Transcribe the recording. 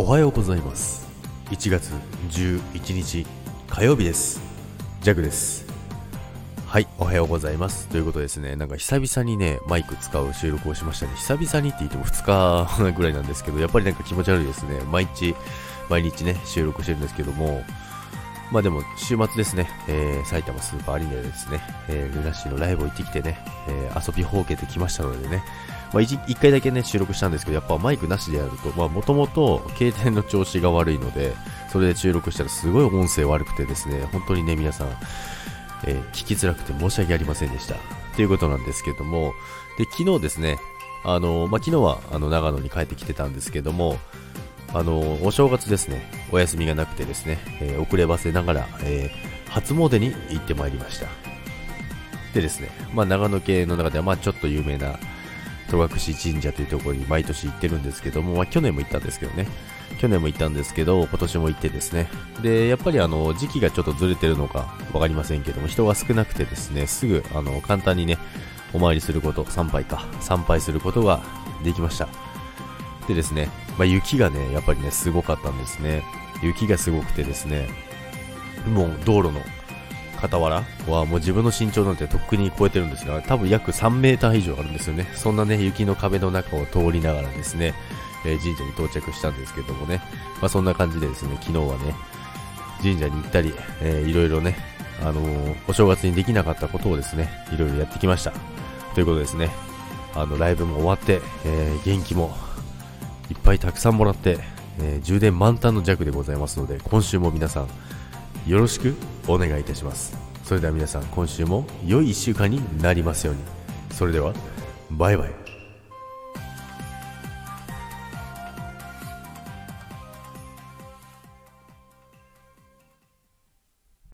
おはようございます。1月11日火曜日です。ジャグです。はいおはようございます。ということですねなんか久々にねマイク使う収録をしましたね。久々にって言っても2日ぐらいなんですけどやっぱりなんか気持ち悪いですね。毎日毎日ね収録してるんですけどもまあでも週末ですね、えー、埼玉スーパーアリーナでですね、えー、ルナシーのライブを行ってきてね、えー、遊びほうけてきましたのでね、まあ一、一回だけね、収録したんですけど、やっぱマイクなしでやると、まあもともと携帯の調子が悪いので、それで収録したらすごい音声悪くてですね、本当にね、皆さん、えー、聞きづらくて申し訳ありませんでした。ということなんですけども、で、昨日ですね、あのまあ、昨日はあの長野に帰ってきてたんですけども、あのお正月ですね、お休みがなくてですね、えー、遅ればせながら、えー、初詣に行ってまいりました。でですね、まあ、長野県の中では、まあ、ちょっと有名な戸隠神社というところに毎年行ってるんですけども、まあ、去年も行ったんですけどね、去年も行ったんですけど、今年も行ってですね、で、やっぱりあの、時期がちょっとずれてるのかわかりませんけども、人が少なくてですね、すぐ、あの、簡単にね、お参りすること、参拝か、参拝することができました。でですね、まあ、雪がね、やっぱりね、すごかったんですね。雪がすごくてですね、もう道路の傍らはもう自分の身長なんてとっくに超えてるんですが、多分約3メーター以上あるんですよね。そんなね、雪の壁の中を通りながらですね、えー、神社に到着したんですけどもね、まあ、そんな感じでですね、昨日はね、神社に行ったり、えー、いろいろね、あのー、お正月にできなかったことをですね、いろいろやってきました。ということですね、あの、ライブも終わって、えー、元気もいっぱいたくさんもらって、えー、充電満タンの弱でございますので、今週も皆さん、よろしくお願いいたします。それでは皆さん、今週も良い1週間になりますように。それでは、バイバイ。